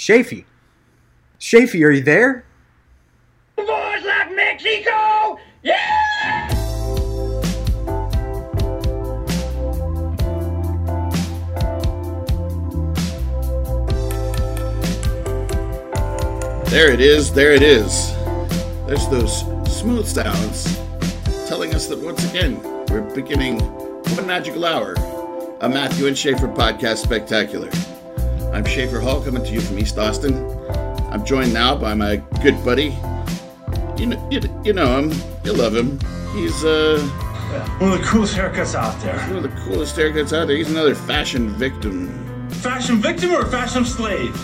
Shafee. Shafi, are you there? Boys like Mexico! Yeah! There it is, there it is. There's those smooth sounds telling us that once again we're beginning one magical hour, a Matthew and Schaefer podcast spectacular. I'm Schaefer Hall coming to you from East Austin. I'm joined now by my good buddy. You know, you, you know him, you love him. He's uh, One of the coolest haircuts out there. one of the coolest haircuts out there. He's another fashion victim. Fashion victim or fashion slave?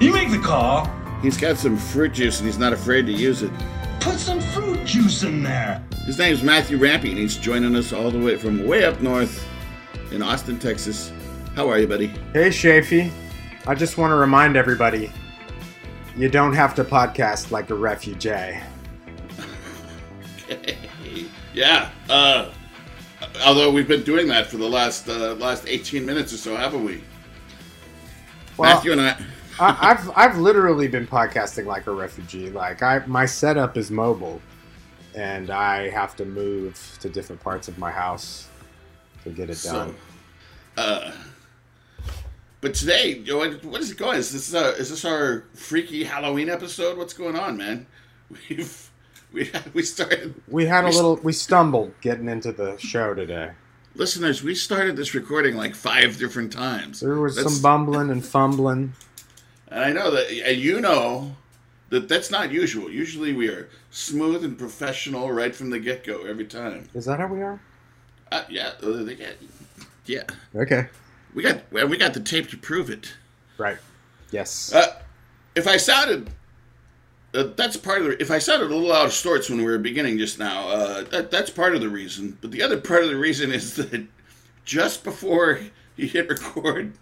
You make the call. He's got some fruit juice and he's not afraid to use it. Put some fruit juice in there. His name's Matthew Rampy, and he's joining us all the way from way up north in Austin, Texas. How are you, buddy? Hey, Shafee. I just want to remind everybody you don't have to podcast like a refugee. yeah. Uh, although we've been doing that for the last uh, last 18 minutes or so, haven't we? Well, Matthew and I. I, I've I've literally been podcasting like a refugee. Like I, my setup is mobile, and I have to move to different parts of my house to get it So, done. uh, but today, you know, what, what is it going? Is this uh, is this our freaky Halloween episode? What's going on, man? We've we we started We had a we- little, we stumbled getting into the show today. listeners. We started this recording like five different times. There was That's- some bumbling and fumbling. And I know that, and you know that that's not usual. Usually we are smooth and professional right from the get go every time. Is that how we are? Uh, yeah, uh, they got, yeah. Okay. We got well, we got the tape to prove it. Right. Yes. Uh, if I sounded, uh, that's part of the. If I sounded a little out of sorts when we were beginning just now, uh, that that's part of the reason. But the other part of the reason is that just before he hit record,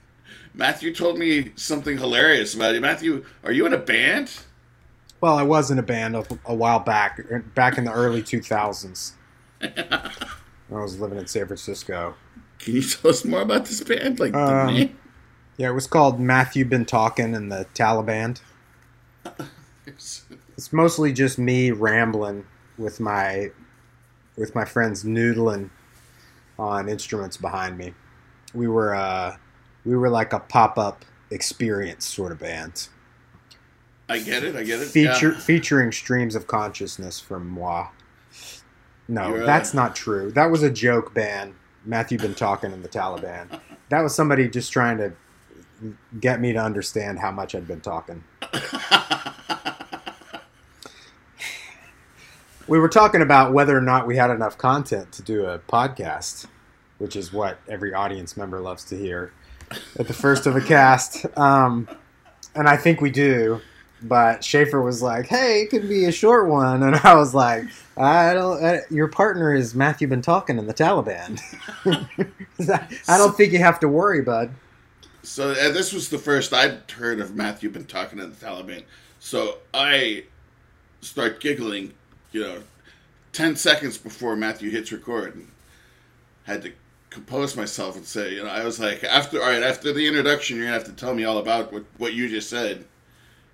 Matthew told me something hilarious about it. Matthew, are you in a band? Well, I was in a band a, a while back, back in the early 2000s. I was living in San Francisco. Can you tell us more about this band? Like the Um, name? Yeah, it was called Matthew Been Talking and the Taliban. It's mostly just me rambling with my with my friends noodling on instruments behind me. We were uh we were like a pop-up experience sort of band. I get it. I get it. Feature Yeah. featuring streams of consciousness from moi. No, You're, uh, that's not true. That was a joke band. Matthew been talking in the Taliban. That was somebody just trying to get me to understand how much I'd been talking. we were talking about whether or not we had enough content to do a podcast, which is what every audience member loves to hear at the first of a cast. Um, and I think we do. But Schaefer was like, "Hey, it could be a short one," and I was like, "I don't. Uh, your partner is Matthew been talking in the Taliban. I don't think you have to worry, bud." So and this was the first I'd heard of Matthew been talking to the Taliban. So I start giggling, you know, ten seconds before Matthew hits record, and had to compose myself and say, you know, I was like, after all right, after the introduction, you're gonna have to tell me all about what what you just said,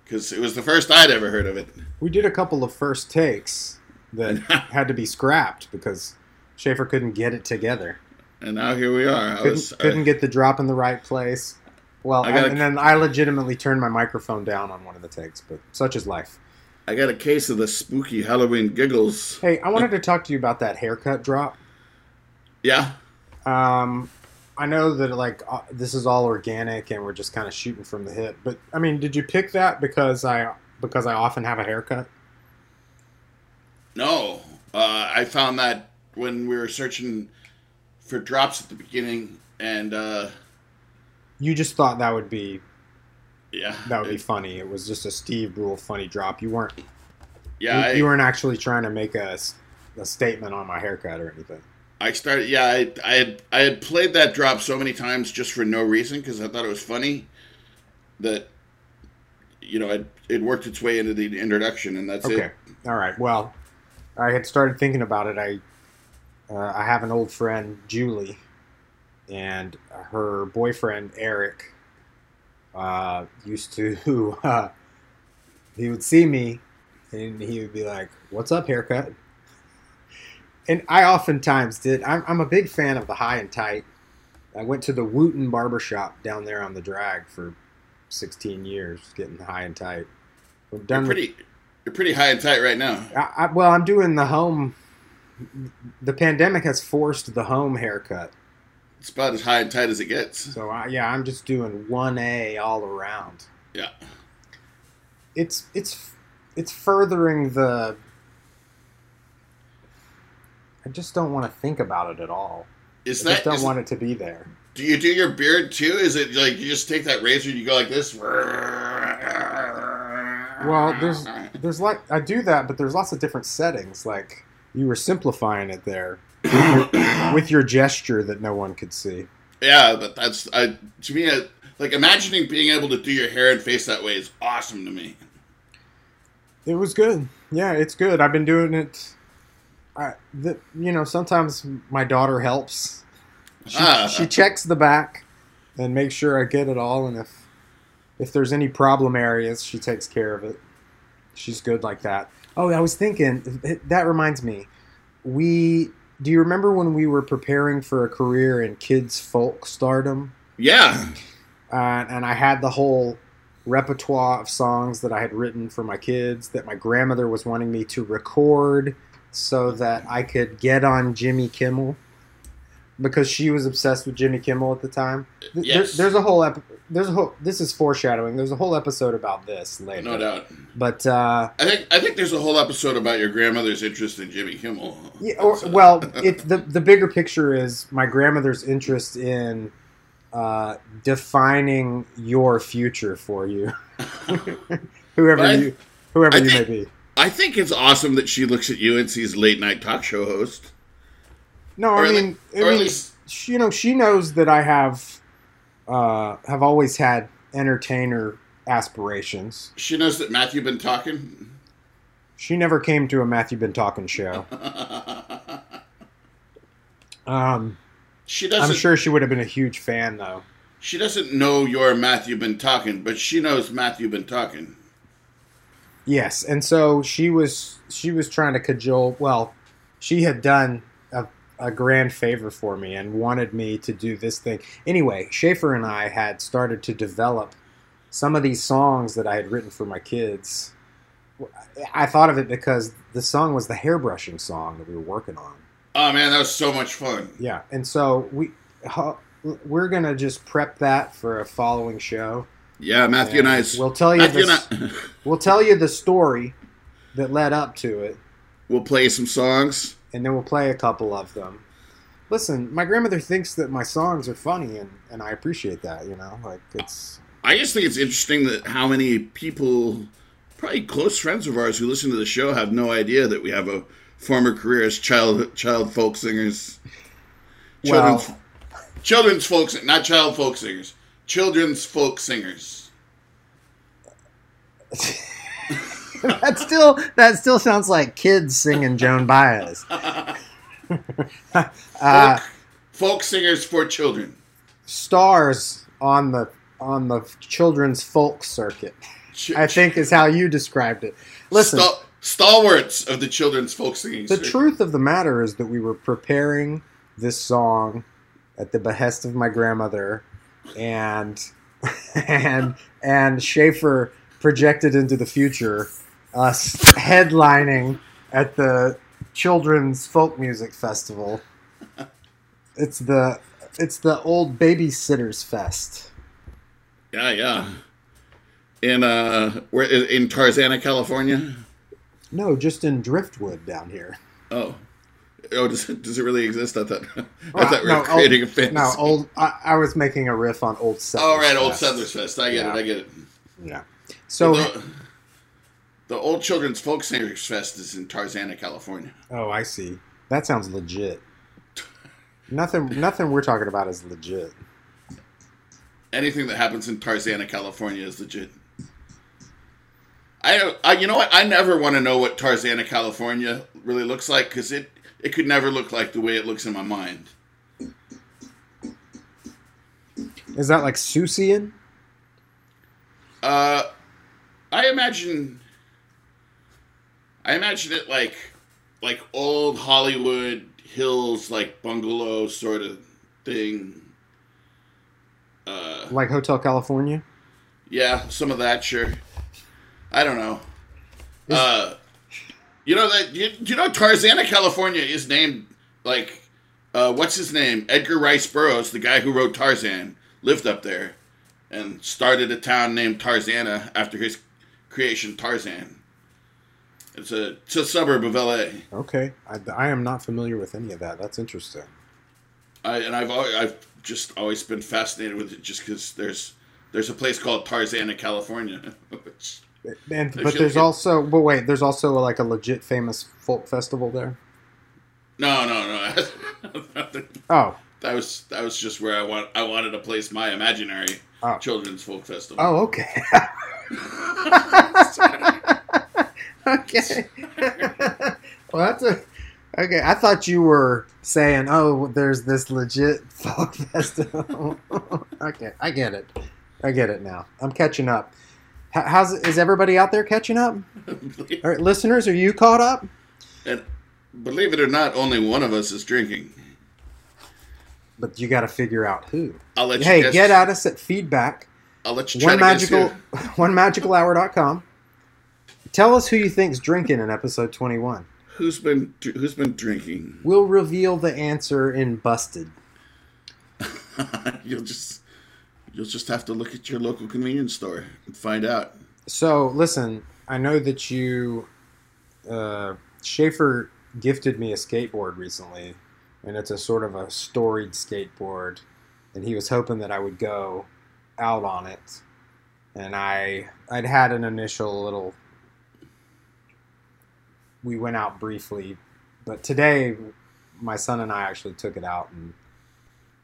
because it was the first I'd ever heard of it. We did a couple of first takes that had to be scrapped because Schaefer couldn't get it together. And now here we are. I Couldn't, was, couldn't get the drop in the right place. Well, I gotta- and then I legitimately turned my microphone down on one of the takes, but such is life. I, I got a case of the spooky Halloween giggles. Hey, I wanted to talk to you about that haircut drop. Yeah. Um, I know that like uh, this is all organic and we're just kind of shooting from the hip, but I mean, did you pick that because I because I often have a haircut? No, uh, I found that when we were searching for drops at the beginning, and uh, You just thought that would be yeah, that would be funny. It was just a Steve Rule funny drop. You weren't yeah. you, I, you weren't actually trying to make a, a statement on my haircut or anything. I started. Yeah, I, I had I had played that drop so many times just for no reason because I thought it was funny. That you know, it it worked its way into the introduction, and that's it. Okay, it. all right. Well, I had started thinking about it. I uh, I have an old friend Julie, and her boyfriend Eric uh, used to. Uh, he would see me, and he would be like, "What's up, haircut?" And I oftentimes did. I'm, I'm a big fan of the high and tight. I went to the Wooten Barbershop down there on the drag for 16 years, getting high and tight. You're done with pretty. You're pretty high and tight right now. I, I, well, I'm doing the home. The pandemic has forced the home haircut, It's about as high and tight as it gets. so I, yeah, I'm just doing one A all around. Yeah. It's it's it's furthering the. I just don't want to think about it at all. Is I just don't want it to be there. do you do your beard too? Is it like you just take that razor and you go like this? Well, there's there's like I do that, but there's lots of different settings. Like you were simplifying it there with your, with your gesture that no one could see. Yeah, but that's I to me. I, like imagining being able to do your hair and face that way is awesome to me. It was good. Yeah, it's good. I've been doing it. I, the, you know, sometimes my daughter helps. She, Ah. she checks the back and makes sure I get it all. And if if there's any problem areas, she takes care of it. She's good like that. Oh, I was thinking. That reminds me. We do you remember when we were preparing for a career in kids folk stardom? Yeah, uh, and I had the whole repertoire of songs that I had written for my kids that my grandmother was wanting me to record so that I could get on Jimmy Kimmel because she was obsessed with Jimmy Kimmel at the time. Th- there- Yes. there's a whole ep- there's a whole this is foreshadowing. There's a whole episode about this later. no doubt. But uh, I think I think there's a whole episode about your grandmother's interest in Jimmy Kimmel. Yeah, or, well, it the the bigger picture is my grandmother's interest in uh, defining your future for you, whoever Right. you whoever I you think- may be. I think it's awesome that she looks at you and sees late night talk show host. No, Or I mean, least- I at mean, least- she, you know, she knows that I have uh, have always had entertainer aspirations. She knows that Matthew been talking. She never came to a Matthew Been Talking show. Um, She doesn't. I'm sure she would have been a huge fan, though. She doesn't know your Matthew been talking, but she knows Matthew been talking. Yes, and so she was she was trying to cajole. Well, she had done a, a grand favor for me and wanted me to do this thing. Anyway, Schaefer and I had started to develop some of these songs that I had written for my kids. I thought of it because the song was the hairbrushing song that we were working on. Oh man, that was so much fun. Yeah, and so we we're gonna just prep that for a following show. Yeah, Matthew and, And I. we'll tell you Matthew this- I. We'll tell you the story that led up to it. we'll play some songs. and then we'll play a couple of them. Listen, my grandmother thinks that my songs are funny, and, and I appreciate that. You know, like it's I just think it's interesting that how many people, probably close friends of ours who listen to the show, have no idea that we have a former career as child child folk singers. Children's, well, children's folk, not child folk singers. Children's folk singers. that still that still sounds like kids singing Joan Baez. uh, Folk, folk singers for children. stars on the on the children's folk circuit. Ch- I think is how you described it. Listen, Stal- stalwarts of the children's folk singing. the circuit. truth of the matter is that we were preparing this song at the behest of my grandmother and and and Schaefer projected into the future us headlining at the children's folk music festival it's the it's the old babysitters fest Yeah, yeah. In uh, where in Tarzana, California. no just in driftwood down here Oh, oh, does it, does it really exist? I thought I thought we no, creating old- a fantasy. no old I, I was making a riff on old settlers All right, old Fest. settlers fest. I get Yeah. it. I get it. yeah so the, the old children's folk singers fest is in Tarzana, California. Oh, I see. That sounds legit. Nothing, nothing we're talking about is legit. Anything that happens in Tarzana, California, is legit. I, I you know what? I never want to know what Tarzana, California, really looks like because it it could never look like the way it looks in my mind. Is that like Susian? Uh, I imagine. I imagine it like, like old Hollywood hills, like bungalow sort of thing. Uh, Like Hotel California? yeah, some of that, sure. I don't know. Uh, you know that you, you know Tarzana, California is named like uh, what's his name? Edgar Rice Burroughs, the guy who wrote Tarzan, lived up there and started a town named Tarzana after his creation, Tarzan. It's a it's a suburb of LA. Okay. I, I am not familiar with any of that. That's interesting. I, and I've always, I've just always been fascinated with it just because there's there's a place called Tarzana, California. which, And, but there's also, but wait, there's also like a legit famous folk festival there. no, no, no. Oh, That was that was just where I want I wanted to place my imaginary Oh. children's folk festival. oh, okay. okay. well, that's a okay. I thought you were saying, "Oh, there's this legit folk festival." okay, I get it. I get it now. I'm catching up. How's is everybody out there catching up? All right, listeners, are you caught up? and believe it or not, only one of us is drinking. But you got to figure out who. I'll let you Hey, guess. get at us at feedback I'll let you one magical one magicalhour.com. Tell us who you think's drinking in episode twenty one. Who's been who's been drinking. We'll reveal the answer in Busted. you'll just you'll just have to look at your local convenience store and find out. So, listen, I know that you uh Schaefer gifted me a skateboard recently, and it's a sort of a storied skateboard, and he was hoping that I would go out on it. And I I'd had an initial little we went out briefly, but today my son and I actually took it out and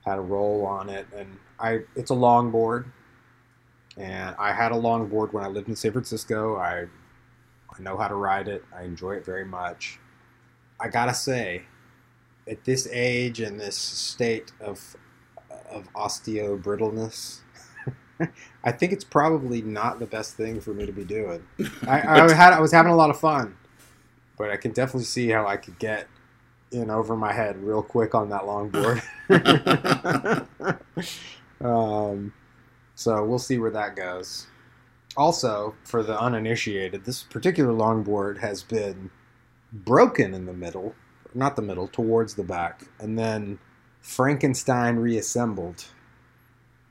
had a roll on it and I it's a longboard and I had a longboard when I lived in San Francisco. I I know how to ride it. I enjoy it very much. I gotta say, at this age and this state of of osteo brittleness, I think it's probably not the best thing for me to be doing. I, I had I was having a lot of fun, but I can definitely see how I could get in over my head real quick on that longboard. um, so we'll see where that goes. Also, for the uninitiated, this particular longboard has been broken in the middle, not the middle, towards the back, and then Frankenstein reassembled.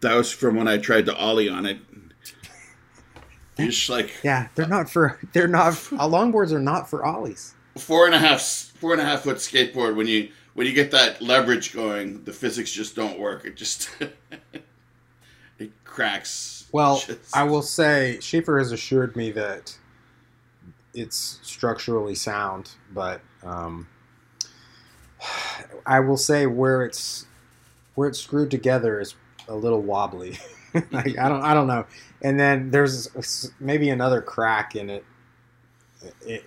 That was from when I tried to ollie on it. Just like Yeah, they're not for they're not longboards are not for ollies. Four and a half four and a half foot skateboard. When you when you get that leverage going, the physics just don't work. It just it cracks. Well, Just- I will say Schaefer has assured me that it's structurally sound, but um, I will say where it's where it's screwed together is a little wobbly. like, I don't I don't know. And then there's maybe another crack in it.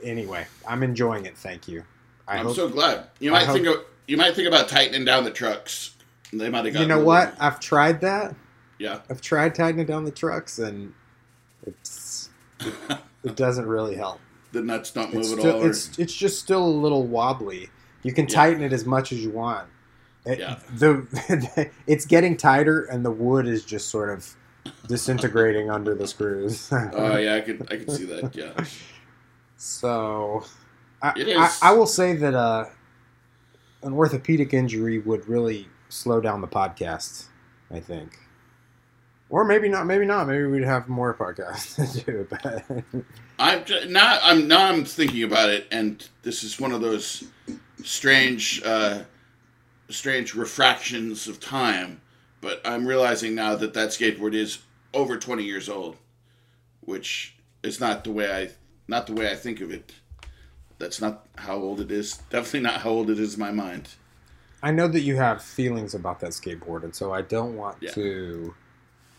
Anyway, I'm enjoying it. Thank you. I I'm hope, so glad. You might hope- think of you might think about tightening down the trucks. They might have got you know what? I've tried that. Yeah. I've tried tightening down the trucks, and it's it doesn't really help. the nuts don't move It's at still, all. or- it's it's just still a little wobbly. You can Yeah. tighten it as much as you want. It- Yeah. The it's getting tighter, and the wood is just sort of disintegrating under the screws. Oh yeah, I could I could see that. Yeah. So, I, I, I will say that uh, an orthopedic injury would really slow down the podcast. I think, or maybe not. Maybe not. Maybe we'd have more podcasts to do. But I'm ju- now I'm now I'm thinking about it, and this is one of those strange, uh, strange refractions of time. But I'm realizing now that that skateboard is over 20 years old, which is not the way I not the way I think of it. That's not how old it is. Definitely not how old it is in my mind. I know that you have feelings about that skateboard, and so I don't want Yeah. to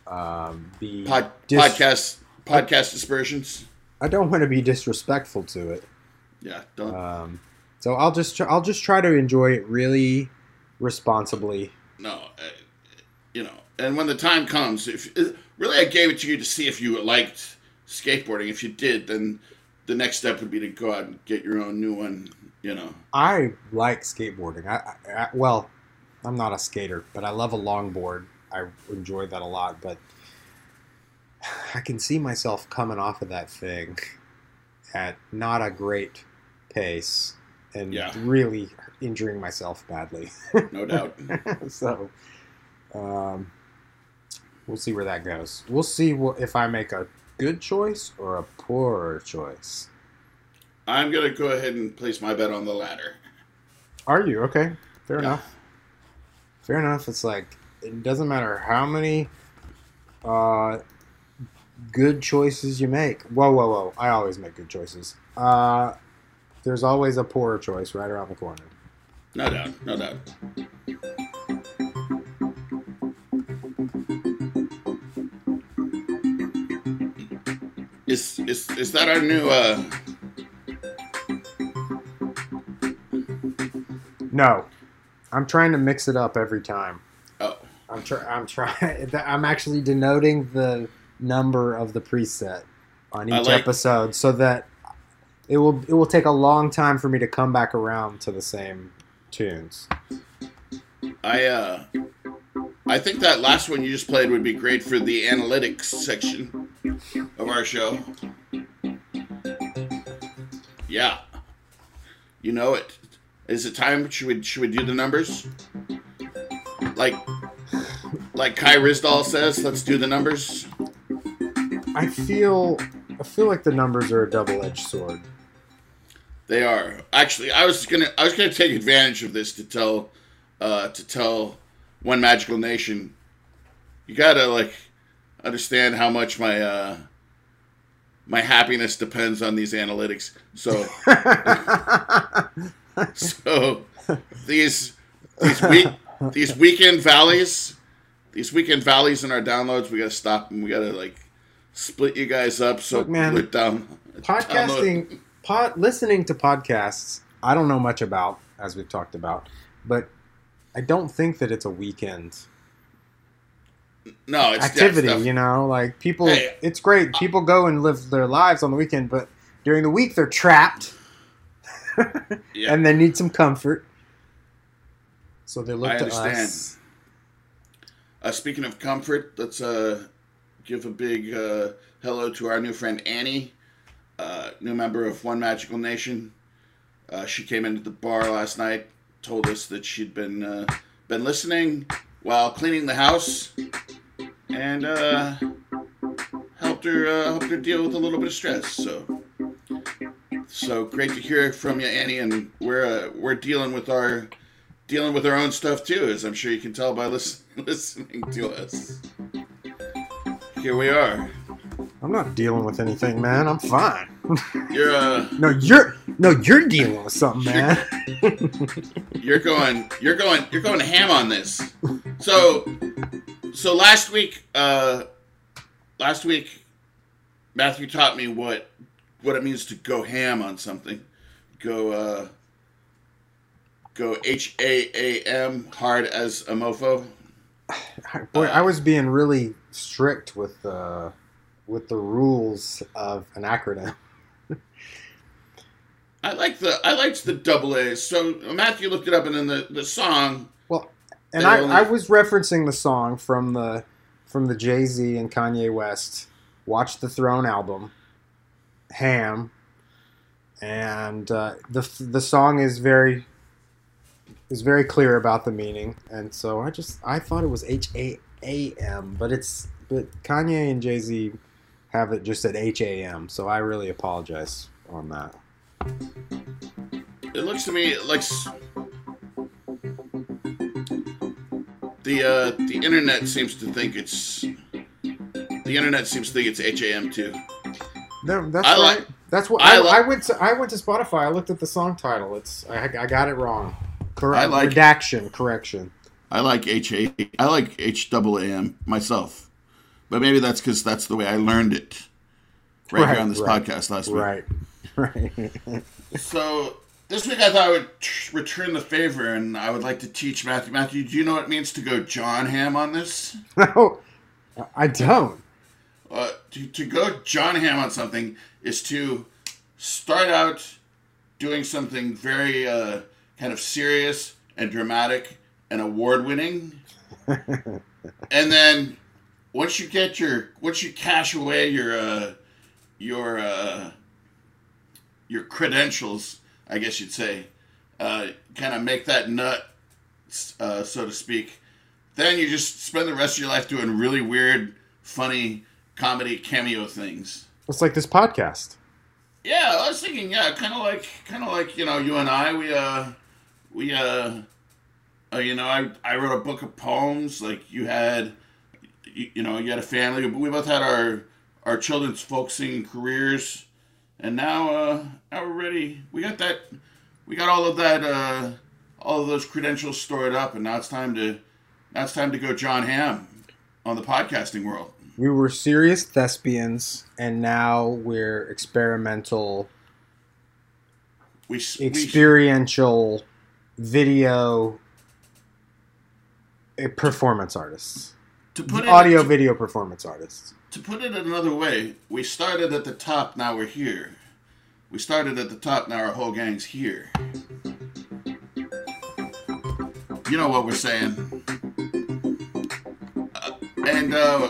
um, be Pod, dis- podcast podcast dispersions. I don't want to be disrespectful to it. Yeah, don't. Um, so I'll just try, I'll just try to enjoy it really responsibly. no, uh, you know. And when the time comes, if really, I gave it to you to see if you liked skateboarding. If you did, then the next step would be to go out and get your own new one. You know. I like skateboarding. I, I, I well, I'm not a skater, but I love a longboard. I enjoy that a lot, but I can see myself coming off of that thing at not a great pace and Yeah. really injuring myself badly. No doubt. so, um, we'll see where that goes. We'll see what, if I make a good choice or a poorer choice. I'm gonna go ahead and place my bet on the latter. Are you okay? Fair Yeah. enough. Fair enough. It's like it doesn't matter how many uh, good choices you make. Whoa, whoa, whoa! I always make good choices. Uh, there's always a poorer choice right around the corner. No doubt. No doubt. Is is is that our new? uh No, I'm trying to mix it up every time. Oh, I'm trying. I'm trying. I'm actually denoting the number of the preset on each like- episode so that it will it will take a long time for me to come back around to the same tunes. I uh, I think that last one you just played would be great for the analytics section of our show. Yeah, you know it. Is it time? Should we should we do the numbers? Like, like Kai Ryssdal says, let's do the numbers. I feel I feel like the numbers are a double edged sword. They are actually. I was gonna. I was gonna take advantage of this to tell, uh, to tell one magical nation. You gotta like understand how much my uh, my happiness depends on these analytics. So so these these week these weekend valleys, these weekend valleys in our downloads, we gotta stop and we gotta like split you guys up. So Look, man, down Podcasting, pod, listening to podcasts, I don't know much about, as we've talked about, but I don't think that it's a weekend No, it's activity. you know, like people, Hey. it's great. People go and live their lives on the weekend, but during the week they're trapped Yeah. and they need some comfort. So they look I to understand. us. Uh, speaking of comfort, let's uh, give a big uh, hello to our new friend Annie, uh, new member of One Magical Nation. Uh, she came into the bar last night, told us that she'd been uh, been listening while cleaning the house, and uh, helped her uh, helped her deal with a little bit of stress. So, so great to hear from you, Annie. And we're uh, we're dealing with our dealing with our own stuff too, as I'm sure you can tell by listen, listening to us. Here we are. I'm not dealing with anything, man. I'm fine. You're uh, no, you're no, you're dealing with something, man. you're going, you're going, you're going ham on this. So, so last week, uh, last week, Matthew taught me what what it means to go ham on something. Go, uh, go H A A M hard as a mofo. Boy, I was being really strict with the with the rules of an acronym. I like the I liked the double A's. So Matthew looked it up, and then the the song. Well, and I, only- I was referencing the song from the from the Jay Z and Kanye West "Watch the Throne" album, "Ham," and uh, the the song is very is very clear about the meaning, and so I just I thought it was H A A M, but it's but Kanye and Jay Z have it just at H A M, so I really apologize on that. It looks to me like the uh, the internet seems to think it's the internet seems to think it's H A M too. No, that's I right. like- that's what I I, like- I went to. I went to Spotify. I looked at the song title. It's I, I got it wrong. Correct. I like- redaction. Correction. I like H A I like H double A M myself, but maybe that's because that's the way I learned it right, Right, here on this right, podcast last week. Right. Right. So this week I thought I would tr- return the favor, and I would like to teach Matthew. Matthew, do you know what it means to go Jon Hamm on this? no, I don't. uh, to, to go Jon Hamm on something is to start out doing something very uh, kind of serious and dramatic and award winning. and then once you get your once you cash away your uh, your uh, your credentials, I guess you'd say, uh, kind of make that nut, uh, so to speak. Then you just spend the rest of your life doing really weird, funny comedy cameo things. It's like this podcast. Yeah, I was thinking, yeah, kind of like, kind of like you know, you and I, we uh, we uh, uh, you know, I I wrote a book of poems. Like you had, you, you know, you had a family. But we both had our our children's folk singing careers, and now uh, now we're ready. We got that, we got all of that, uh, all of those credentials stored up, and now it's time to, now it's time to go Jon Hamm on the podcasting world. We were serious thespians, and now we're experimental, We experiential video uh, performance artists, to put it audio to- video performance artists. To put it another way, we started at the top, now we're here. We started at the top, now our whole gang's here. You know what we're saying. Uh, and uh,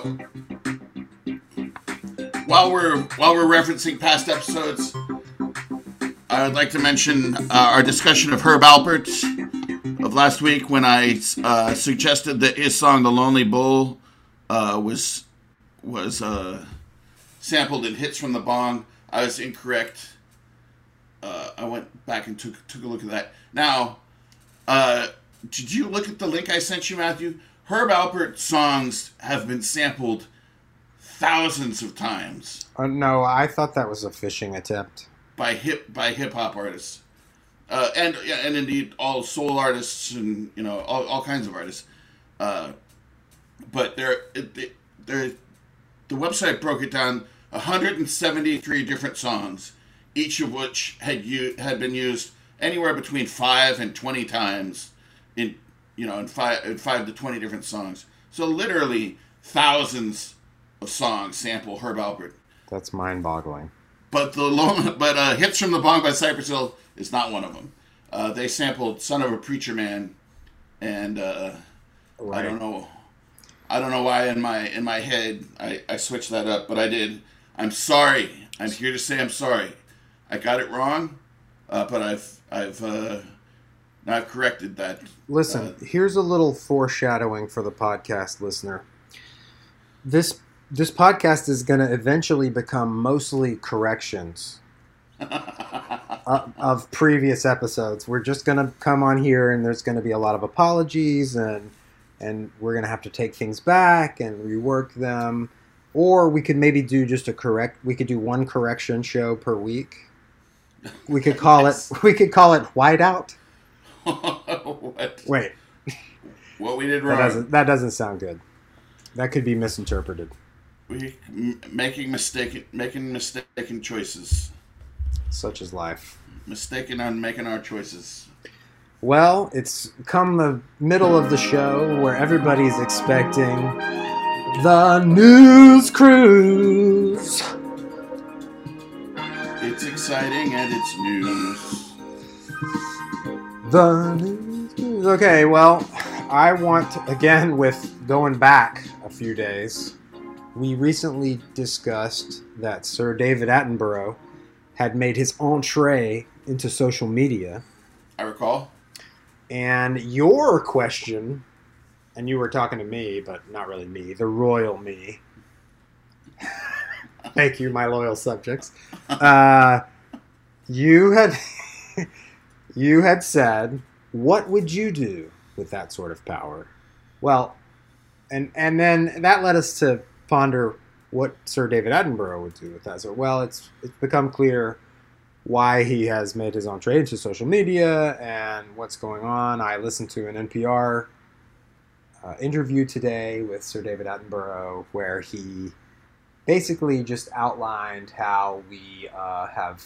while we're while we're referencing past episodes, I would like to mention uh, our discussion of Herb Alpert last week when I uh, suggested that his song "The Lonely Bull" uh, was was uh, sampled in hits from the bong. I was incorrect. Uh, I went back and took took a look at that. Now, uh, did you look at the link I sent you, Matthew? Herb Alpert songs have been sampled thousands of times Uh, no, I thought that was a phishing attempt. by hip by hip hop artists, uh, and yeah, and indeed all soul artists and you know all, all kinds of artists. Uh, but there, there, the website broke it down 173 different songs, each of which had u- had been used anywhere between five and 20 times in you know in five in five to 20 different songs. So literally thousands of songs sample Herb Alpert. That's mind-boggling. But the long, but uh, hits from the bong by Cypress Hill is not one of them. Uh, they sampled "Son of a Preacher Man," and uh, I don't know, I don't know why in my in my head I, I switched that up, but I did. I'm sorry. I'm here to say I'm sorry. I got it wrong, uh, but I've I've uh, now I've corrected that. Listen, Uh, here's a little foreshadowing for the podcast listener. This this podcast is going to eventually become mostly corrections of, uh, of previous episodes. We're just going to come on here, and there's going to be a lot of apologies, and and we're going to have to take things back and rework them. Or we could maybe do just a correct. We could do one correction show per week. We could call Yes. it. We could call it whiteout. what Wait, what we did wrong. That doesn't that doesn't sound good. That could be misinterpreted. We m- making mistaken making mistaken choices. Such is life. Mistaken on making our choices. Well, it's come the middle of the show where everybody's expecting the news cruise. It's exciting and it's news. The news cruise. Okay, well, I want again with going back a few days. We recently discussed that Sir David Attenborough had made his entree into social media. I recall. And your question, and you were talking to me, but not really me, the royal me. Thank you, my loyal subjects. Uh, you had you had said, "What would you do with that sort of power?" Well, and and then that led us to ponder what Sir David Attenborough would do with that. So, well, it's it's become clear why he has made his entree into social media and what's going on. I listened to an NPR uh, interview today with Sir David Attenborough where he basically just outlined how we uh, have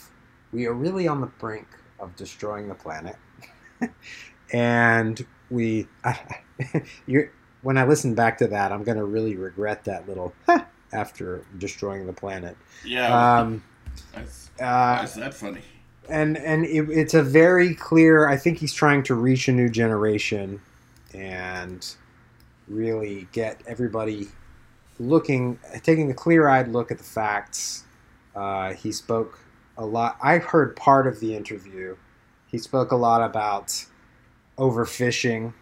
we are really on the brink of destroying the planet, and we. you're, when I listen back to that, I'm going to really regret that little after destroying the planet. Yeah. Um, that's, uh, is that funny? and and it, it's a very clear. I think he's trying to reach a new generation and really get everybody looking, taking a clear-eyed look at the facts. Uh, he spoke a lot. I heard part of the interview. He spoke a lot about overfishing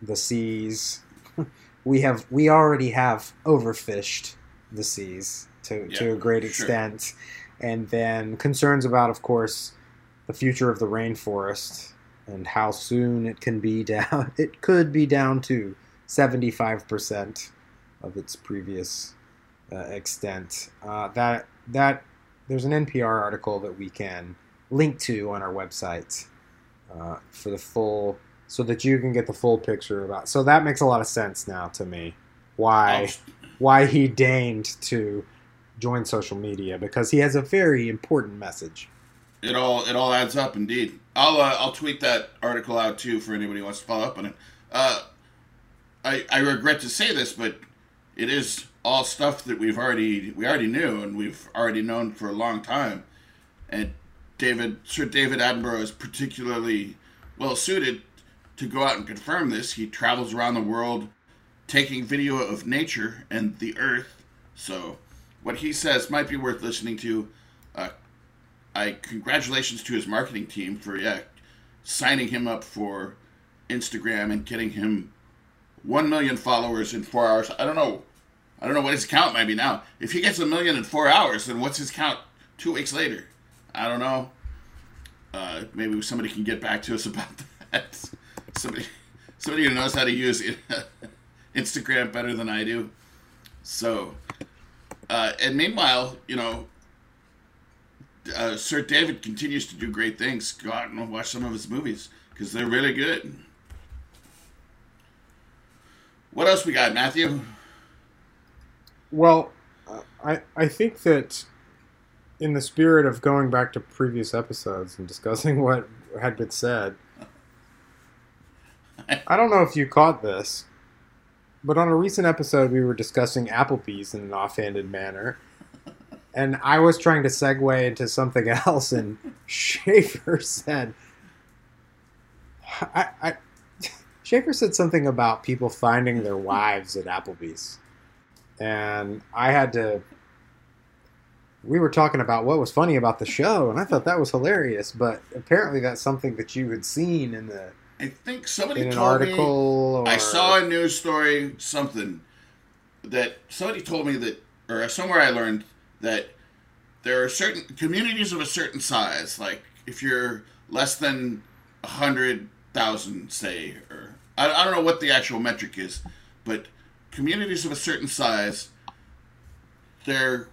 the seas. We have we already have overfished the seas to, to a great sure. extent, and then concerns about, of course, the future of the rainforest and how soon it can be down. It could be down to seventy five percent of its previous uh, extent. Uh, that that there's an NPR article that we can link to on our website uh, for the full, so that you can get the full picture about. So that makes a lot of sense now to me. Why why he deigned to join social media because he has a very important message. It all it all adds up, indeed. I'll uh, I'll tweet that article out too for anybody who wants to follow up on it. Uh, I I regret to say this, but it is all stuff that we've already we already knew and we've already known for a long time. And David Sir David Attenborough is particularly well suited to go out and confirm this. He travels around the world taking video of nature and the earth. So what he says might be worth listening to. Uh, I congratulations to his marketing team for yeah signing him up for Instagram and getting him one million followers in four hours. I don't know, I don't know what his count might be now. If he gets a million in four hours, then what's his count two weeks later? I don't know. Uh, maybe somebody can get back to us about that. Somebody, somebody who knows how to use Instagram better than I do. So, uh, and meanwhile, you know, uh, Sir David continues to do great things. Go out and watch some of his movies because they're really good. What else we got, Matthew? Well, uh, I I think that in the spirit of going back to previous episodes and discussing what had been said, I don't know if you caught this, but on a recent episode we were discussing Applebee's in an offhanded manner. And I was trying to segue into something else, and Schaefer said, I, I, Schaefer said something about people finding their wives at Applebee's and I had to. We were talking about what was funny about the show, and I thought that was hilarious. But apparently, that's something that you had seen in the I think somebody in an told article. me. I saw a news story, something that somebody told me that, or somewhere I learned that there are certain communities of a certain size. Like if you're less than a hundred thousand, say, or I, I don't know what the actual metric is, but communities of a certain size, their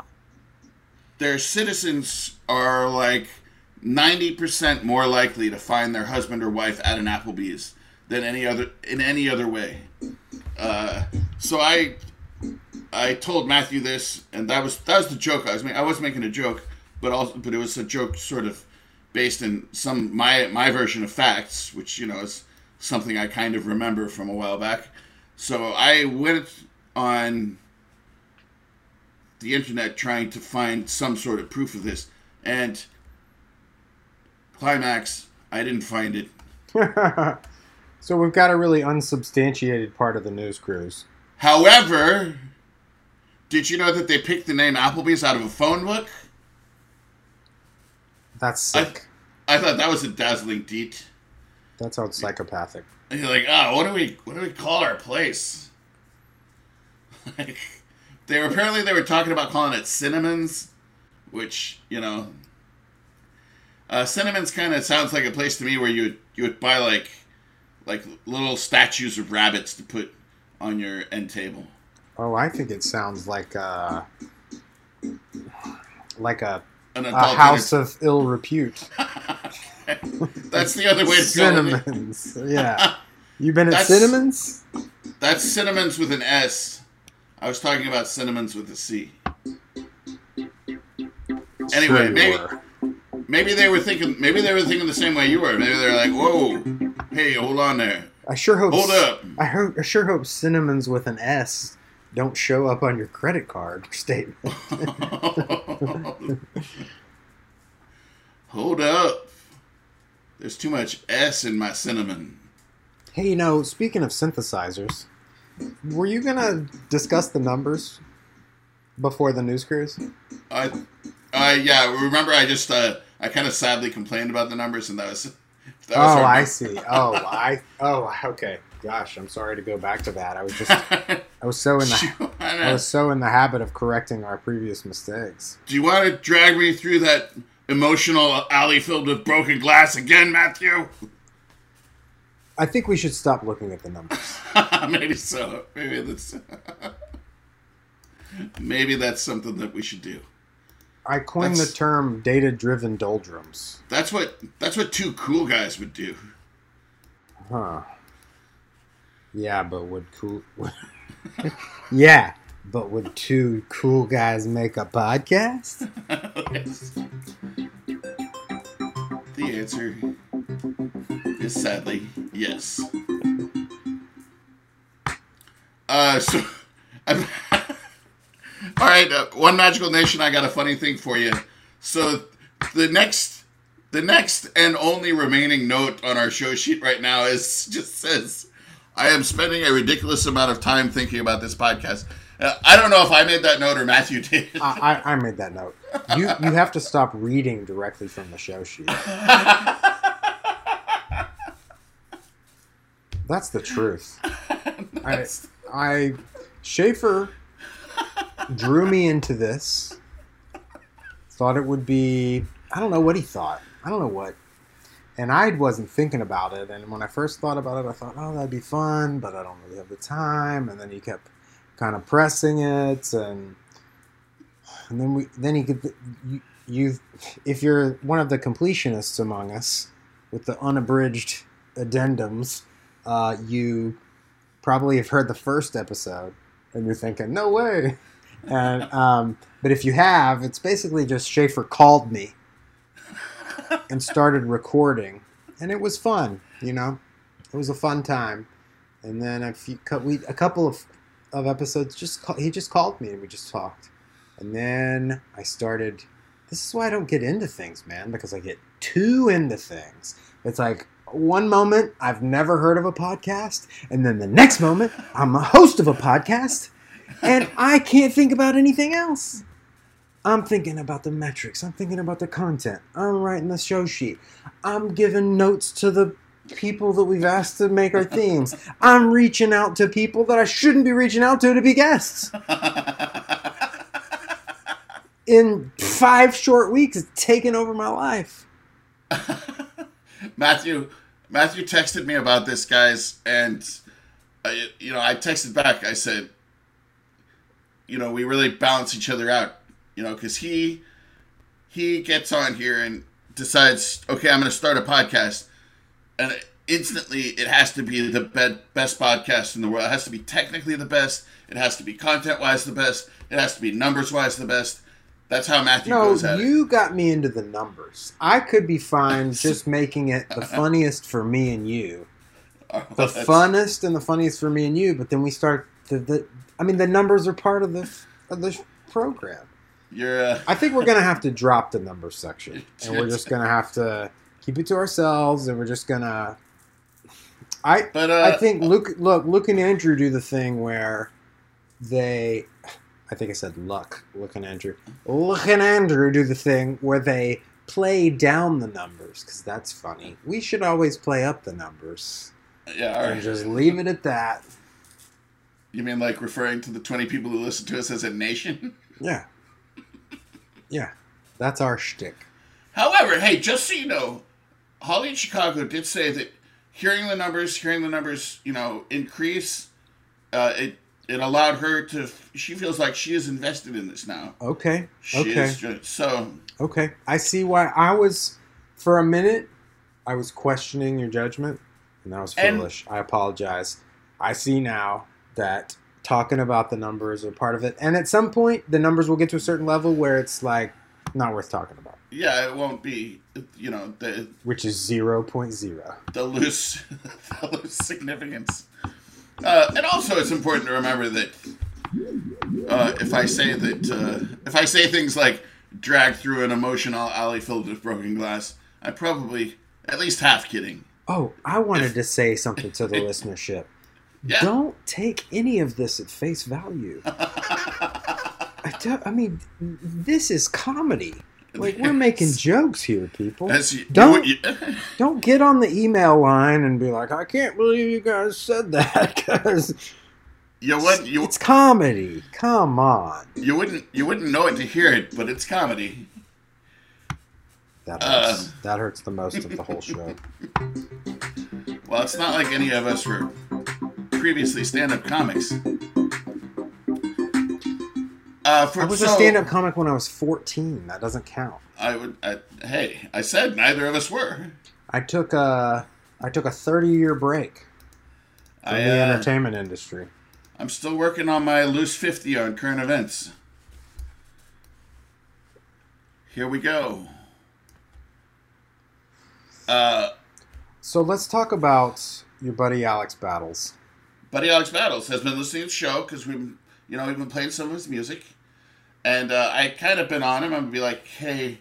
their citizens are like ninety percent more likely to find their husband or wife at an Applebee's than any other in any other way. Uh, so I I told Matthew this, and that was that was the joke I was making. I was making a joke, but also but it was a joke sort of based in some my my version of facts, which you know is something I kind of remember from a while back. So I went on the internet trying to find some sort of proof of this, and climax, I didn't find it. so we've got a really unsubstantiated part of the news cruise. However, did you know that they picked the name Applebee's out of a phone book? That's I- sick. I thought that was a dazzling deed. that sounds psychopathic. And you're like, ah, what do we what do we call our place? Like they were apparently they were talking about calling it Cinnamons, which, you know uh, Cinnamons kind of sounds like a place to me where you would, you would buy like like little statues of rabbits to put on your end table. Oh, I think it sounds like a like a, a house of ill repute. That's the other way to go. Cinnamons. Yeah. You've been at Cinnamons? That's Cinnamons with an S. I was talking about Cinnamons with a C. Anyway, Sure maybe. Maybe they were thinking maybe they were thinking the same way you were. Maybe they're like, "Whoa, hey, hold on there, I sure hope. hold up." I hope. I sure hope Cinnamons with an S don't show up on your credit card statement. Hold up. There's too much S in my cinnamon. Hey, you know, speaking of synthesizers, were you gonna discuss the numbers before the news cruise? I, I yeah. Remember, I just uh, I kind of sadly complained about the numbers, and that was. That was Oh, I see. Oh, I. Oh, okay. Gosh, I'm sorry to go back to that. I was just, I was so in the, I was so in the habit of correcting our previous mistakes. Do you want to drag me through that emotional alley filled with broken glass again, Matthew? I think we should stop looking at the numbers. Maybe so. Maybe that's. Maybe that's something that we should do. I coined the term data-driven doldrums. That's what that's what two cool guys would do. Huh. Yeah, but would cool. yeah, but would two cool guys make a podcast? The answer is sadly yes. Uh, so, all right, uh, one magical nation. I got a funny thing for you. So, the next, the next and only remaining note on our show sheet right now is just says, "I am spending a ridiculous amount of time thinking about this podcast." Uh, I don't know if I made that note or Matthew did. I, I, I made that note. You you have to stop reading directly from the show sheet. That's the truth. I, I Schaefer drew me into this. Thought it would be I don't know what he thought. I don't know what. And I wasn't thinking about it. And when I first thought about it, I thought, oh, that'd be fun, but I don't really have the time. And then he kept kind of pressing it, and and then we then he could you, you if you're one of the completionists among us with the unabridged addendums, uh, you probably have heard the first episode and you're thinking, no way. And um, but if you have, it's basically just Schaefer called me and started recording, and it was fun. You know, it was a fun time. And then a few, we a couple of of episodes just call, he just called me and we just talked. And then I started. This is why I don't get into things, man, because I get too into things. It's like one moment I've never heard of a podcast, and then the next moment I'm a host of a podcast, and I can't think about anything else. I'm thinking about the metrics. I'm thinking about the content. I'm writing the show sheet. I'm giving notes to the people that we've asked to make our themes. I'm reaching out to people that I shouldn't be reaching out to to be guests. In five short weeks, it's taken over my life. Matthew Matthew texted me about this, guys, and I, you know I texted back. I said, you know, we really balance each other out, you know, because he he gets on here and decides, okay, I'm going to start a podcast, and instantly it has to be the be- best podcast in the world. It has to be technically the best. It has to be content wise the best. It has to be numbers wise the best. That's how Matthew No, goes at it. you got me into the numbers. I could be fine just making it the funniest for me and you. Oh, the That's- funnest and the funniest for me and you, but then we start the, the I mean the numbers are part of the of the program. You're. Uh, I think we're gonna have to drop the numbers section, and we're just gonna have to keep it to ourselves, and we're just gonna. I but uh, I think Luke look Luke and Andrew do the thing where they I think I said Luck, Luke and Andrew. Luke and Andrew do the thing where they play down the numbers because that's funny. We should always play up the numbers yeah. All and just leave it at that. You mean like referring to the 20 people who listen to us as a nation? Yeah. Yeah. That's our shtick. However, hey, just so you know, Holly in Chicago did say that hearing the numbers, hearing the numbers, you know, increase, uh, it it allowed her to. She feels like she is invested in this now. Okay. She Okay. is ju- so. Okay. I see why I was for a minute I was questioning your judgment and that was And- foolish. I apologize. I see now that talking about the numbers are part of it. And at some point the numbers will get to a certain level where it's like not worth talking about, Yeah, it won't be. You know the which is 0.0. the loose the loose significance. Uh, and also, it's important to remember that uh, if I say that uh, if I say things like drag through an emotional alley filled with broken glass, I'm probably at least half kidding. Oh, I wanted to say something to the listenership. Yeah. Don't take any of this at face value. I, don't, I mean, this is comedy. Like we're making jokes here, people. You, Don't- you- Don't get on the email line and be like, "I can't believe you guys said that," because you wouldn't you, it's comedy. Come on, you wouldn't you wouldn't know it to hear it, but it's comedy. that Uh. hurts. that hurts the most of the whole show. Well, it's not like any of us were previously stand-up comics. Uh, for, I was so, a stand-up comic when I was 14. That doesn't count. I would. I, hey, I said neither of us were. I took a I took a 30-year break from I, the uh, entertainment industry. I'm still working on my loose fifty on current events. Here we go. Uh, So let's talk about your buddy Alex Battles. Buddy Alex Battles has been listening to the show because we've, you know, we've been playing some of his music, and uh, I kind of been on him. I'm be like, hey,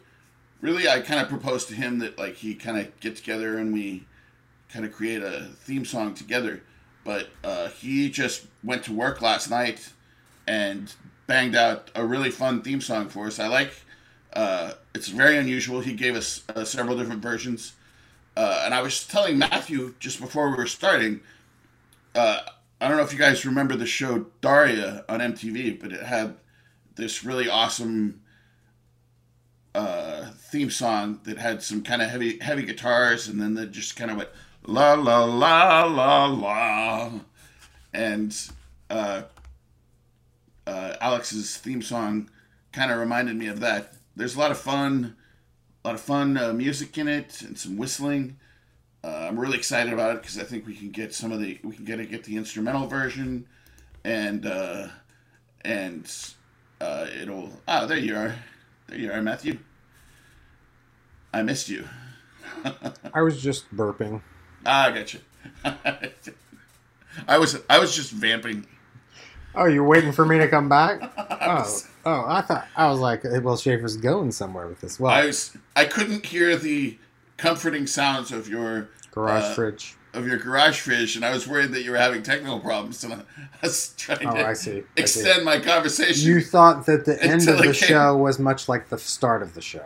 really, I kind of proposed to him that like he kind of get together and we kind of create a theme song together. But uh, he just went to work last night and banged out a really fun theme song for us. I like. Uh, it's very unusual. He gave us uh, several different versions. Uh, and I was telling Matthew just before we were starting, uh, I don't know if you guys remember the show Daria on MTV, but it had this really awesome uh, theme song that had some kind of heavy heavy guitars, and then they just kind of went la la la la la, and uh, uh, Alex's theme song kind of reminded me of that. There's a lot of fun, a lot of fun uh, music in it, and some whistling. Uh, I'm really excited about it because I think we can get some of the we can get to get the instrumental version, and uh, and uh, it'll ah there you are, there you are Matthew. I missed you. I was just burping. Ah, I got you. I was I was just vamping. Oh, you're waiting for me to come back? Oh, oh, I thought I was like, well, Schaefer's going somewhere with this. Well, I was I couldn't hear the comforting sounds of your garage uh, fridge. of your garage fridge, and I was worried that you were having technical problems, and I was trying Oh, to I see. I see. extend my conversation. You thought that the end of the show was much like the start of the show.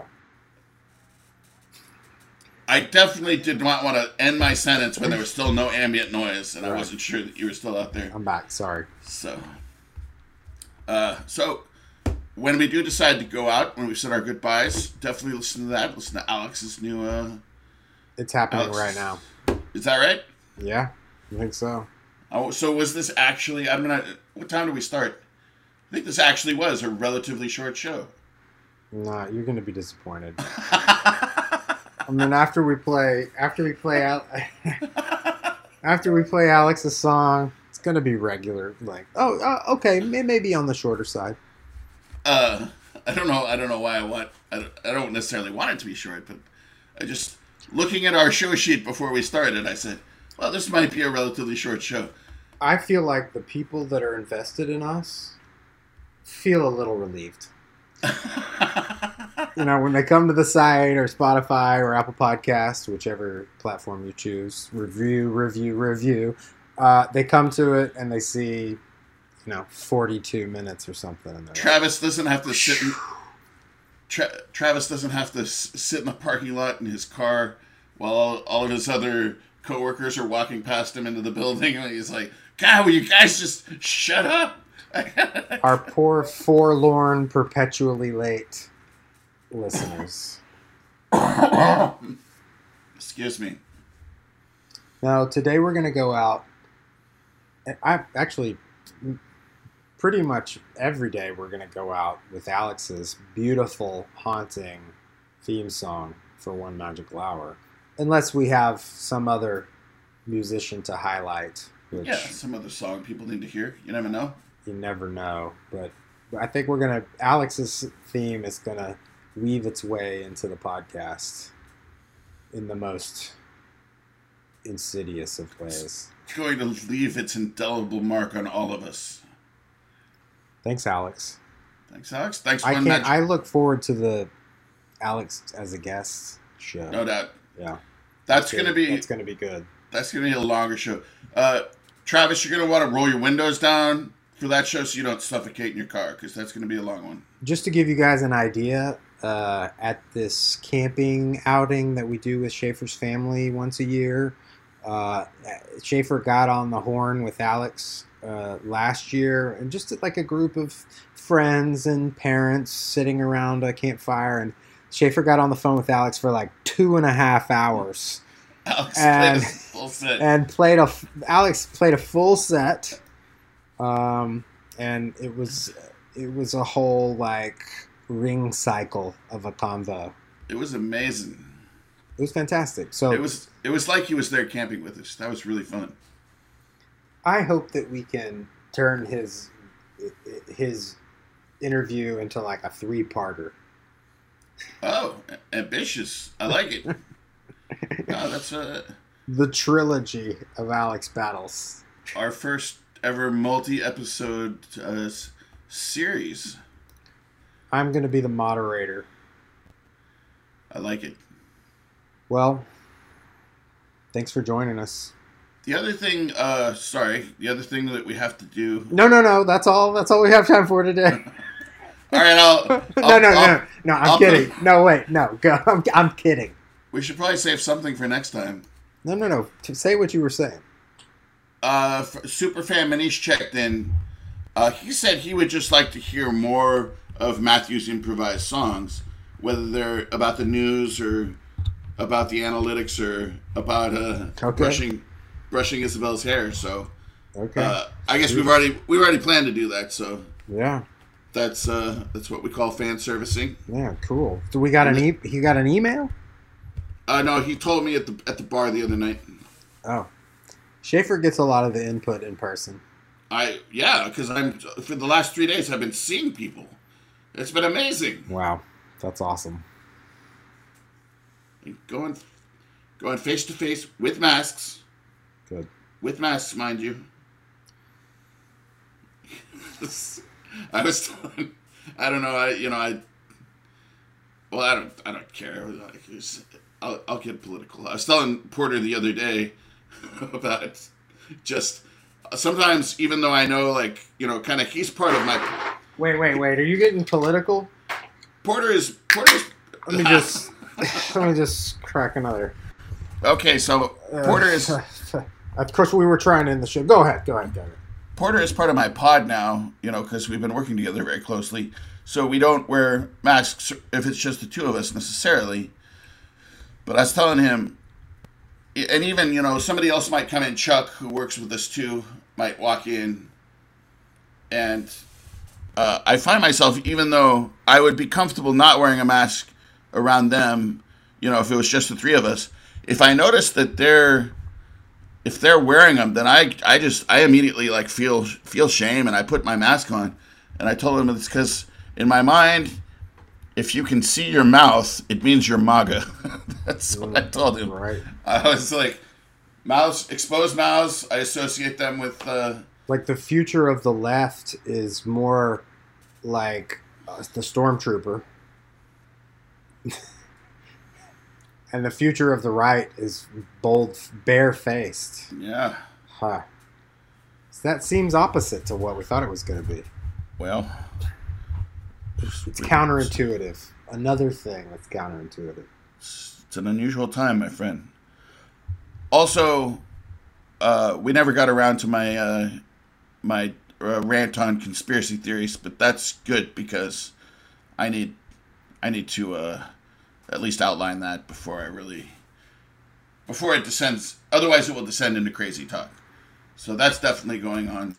I definitely did not want to end my sentence when there was still no ambient noise, and I wasn't sure that you were still out there. I'm back. Sorry. So, uh, so when we do decide to go out, when we said our goodbyes, definitely listen to that. Listen to Alex's new. Uh, It's happening Alex. right now. is that right? Yeah, I think so. Oh, so was this actually? I'm gonna. What time do we start? I think this actually was a relatively short show. Nah, you're gonna be disappointed. and then after we play, after we play out, after we play Alex's song, it's gonna be regular. Like, oh, uh, okay, it may be on the shorter side. Uh, I don't know. I don't know why I want. I don't, I don't necessarily want it to be short, but I just looking at our show sheet before we started. I said, well, this might be a relatively short show. I feel like the people that are invested in us feel a little relieved. you know, when they come to the site or Spotify or Apple Podcast, whichever platform you choose, review, review, review, uh, they come to it and they see, you know, 42 minutes or something. Travis doesn't have to sit. Tra- Travis doesn't have to s- sit in the parking lot in his car while all, all of his other coworkers are walking past him into the building, and he's like, "God, will you guys just shut up?" Our poor, forlorn, perpetually late listeners. Excuse me. Now, today we're going to go out. I actually, pretty much every day we're going to go out with Alex's beautiful, haunting theme song for One Magical Hour, unless we have some other musician to highlight, which Yeah, some other song people need to hear. You never know. you never know. But I think we're going to, Alex's theme is going to weave its way into the podcast in the most insidious of ways. It's going to leave its indelible mark on all of us. Thanks, Alex. Thanks, Alex. Thanks for I can't. I look forward to the Alex as a guest show. No doubt. Yeah, That's gonna be that's gonna be good. that's gonna be a longer show. Uh, Travis, you're gonna want to roll your windows down for that show so you don't suffocate in your car because that's gonna be a long one. Just to give you guys an idea, uh, at this camping outing that we do with Schaefer's family once a year, uh, Schaefer got on the horn with Alex uh, last year, and just like a group of friends and parents sitting around a campfire, and Schaefer got on the phone with Alex for like two and a half hours. Alex And- played a full set. and played a Alex played a full set, um, and it was it was a whole like ring cycle of a convo. it was amazing. It was fantastic. So It was it was like he was there camping with us. That was really fun. I hope that we can turn his his interview into like a three parter. Oh, ambitious. I like it. no, that's uh, The trilogy of Alex battles. our first ever multi-episode uh, series. I'm going to be the moderator. I like it. Well, thanks for joining us. The other thing, uh, sorry, the other thing that we have to do. No, no, no. That's all. That's all we have time for today. All right, I'll. no, I'll- no, I'll- no, no. I'm I'll kidding. put- No, wait, no. Go. I'm, I'm kidding. We should probably save something for next time. No, no, no. To say what you were saying. Uh, Superfan Manish checked in. Uh, he said he would just like to hear more of Matthew's improvised songs, whether they're about the news or about the analytics or about uh, Okay. brushing brushing Isabel's hair. So Okay. uh, I guess we've already we already planned to do that. So yeah. that's uh, that's what we call fan servicing. Yeah. Cool. So we got an e. He got an email. Uh, no, he told me at the at the bar the other night. Oh. Schaefer gets a lot of the input in person. I yeah, because I'm for the last three days I've been seeing people. It's been amazing. Wow. That's awesome. Going going face to face with masks, Good. with masks, mind you. I was telling, I don't know, I you know I. Well, I don't I don't care. Like, it's- I'll I'll get political. I was telling Porter the other day about just sometimes even though I know like you know kind of he's part of my Wait, wait, wait. Are you getting political? Porter is Porter is. Let me just. let me just crack another. Okay, so Porter is Of course, we were trying to end the show. Go ahead. Go ahead. Go ahead. Porter is part of my pod now, you know, because we've been working together very closely. So we don't wear masks if it's just the two of us necessarily. But I was telling him, and even, you know, somebody else might come in, Chuck, who works with us too, might walk in. And uh, I find myself, even though I would be comfortable not wearing a mask around them, you know, if it was just the three of us, if I notice that they're if they're wearing them, then I I just I immediately like feel feel shame and I put my mask on, and I told them it's because in my mind, if you can see your mouth, it means you're MAGA. That's what I told him. Right. I was like, mouths, exposed mouths. I associate them with. Uh, Like the future of the left is more like uh, the stormtrooper, and the future of the right is bold, barefaced. yeah. Huh. So that seems opposite to what we thought it was going to be. Well, It's counterintuitive. Another thing that's counterintuitive. It's an unusual time, my friend. Also, uh, we never got around to my uh, my uh, rant on conspiracy theories, but that's good because I need I need to uh, at least outline that before I really before it descends. Otherwise, it will descend into crazy talk. So that's definitely going on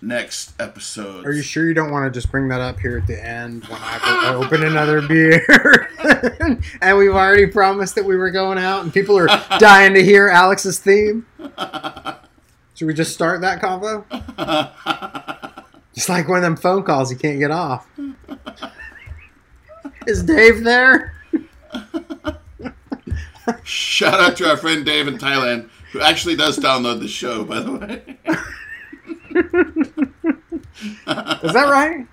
next episode. Are you sure you don't want to just bring that up here at the end when I open another beer? and we've already promised that we were going out, and people are dying to hear Alex's theme. Should we just start that convo? Just like one of them phone calls you can't get off. Is Dave there? Shout out to our friend Dave in Thailand, who actually does download the show, by the way. Is that right?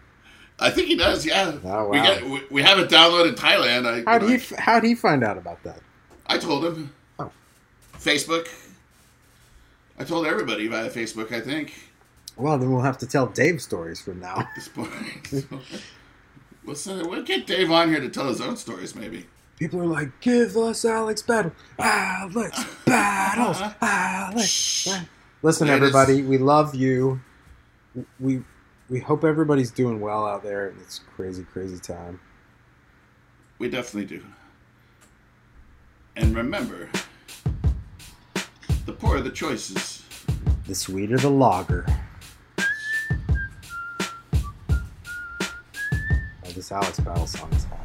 I think he does. Yeah. Oh, We wow. we, we have it downloaded in Thailand. I How would he? How would he find out about that? I told him. Oh. Facebook. I told everybody via Facebook. I think Well, then we'll have to tell Dave stories from now. at this point. we'll, send, uh, we'll get Dave on here to tell his own stories, maybe. People are like, "Give us Alex Battle, Alex Battles, uh-huh. Alex." Shh. Listen, everybody, we love you. We we hope everybody's doing well out there in this crazy, crazy time. We definitely do. And remember, the poorer the choices. The sweeter the lager. Alex Battle song is haunting.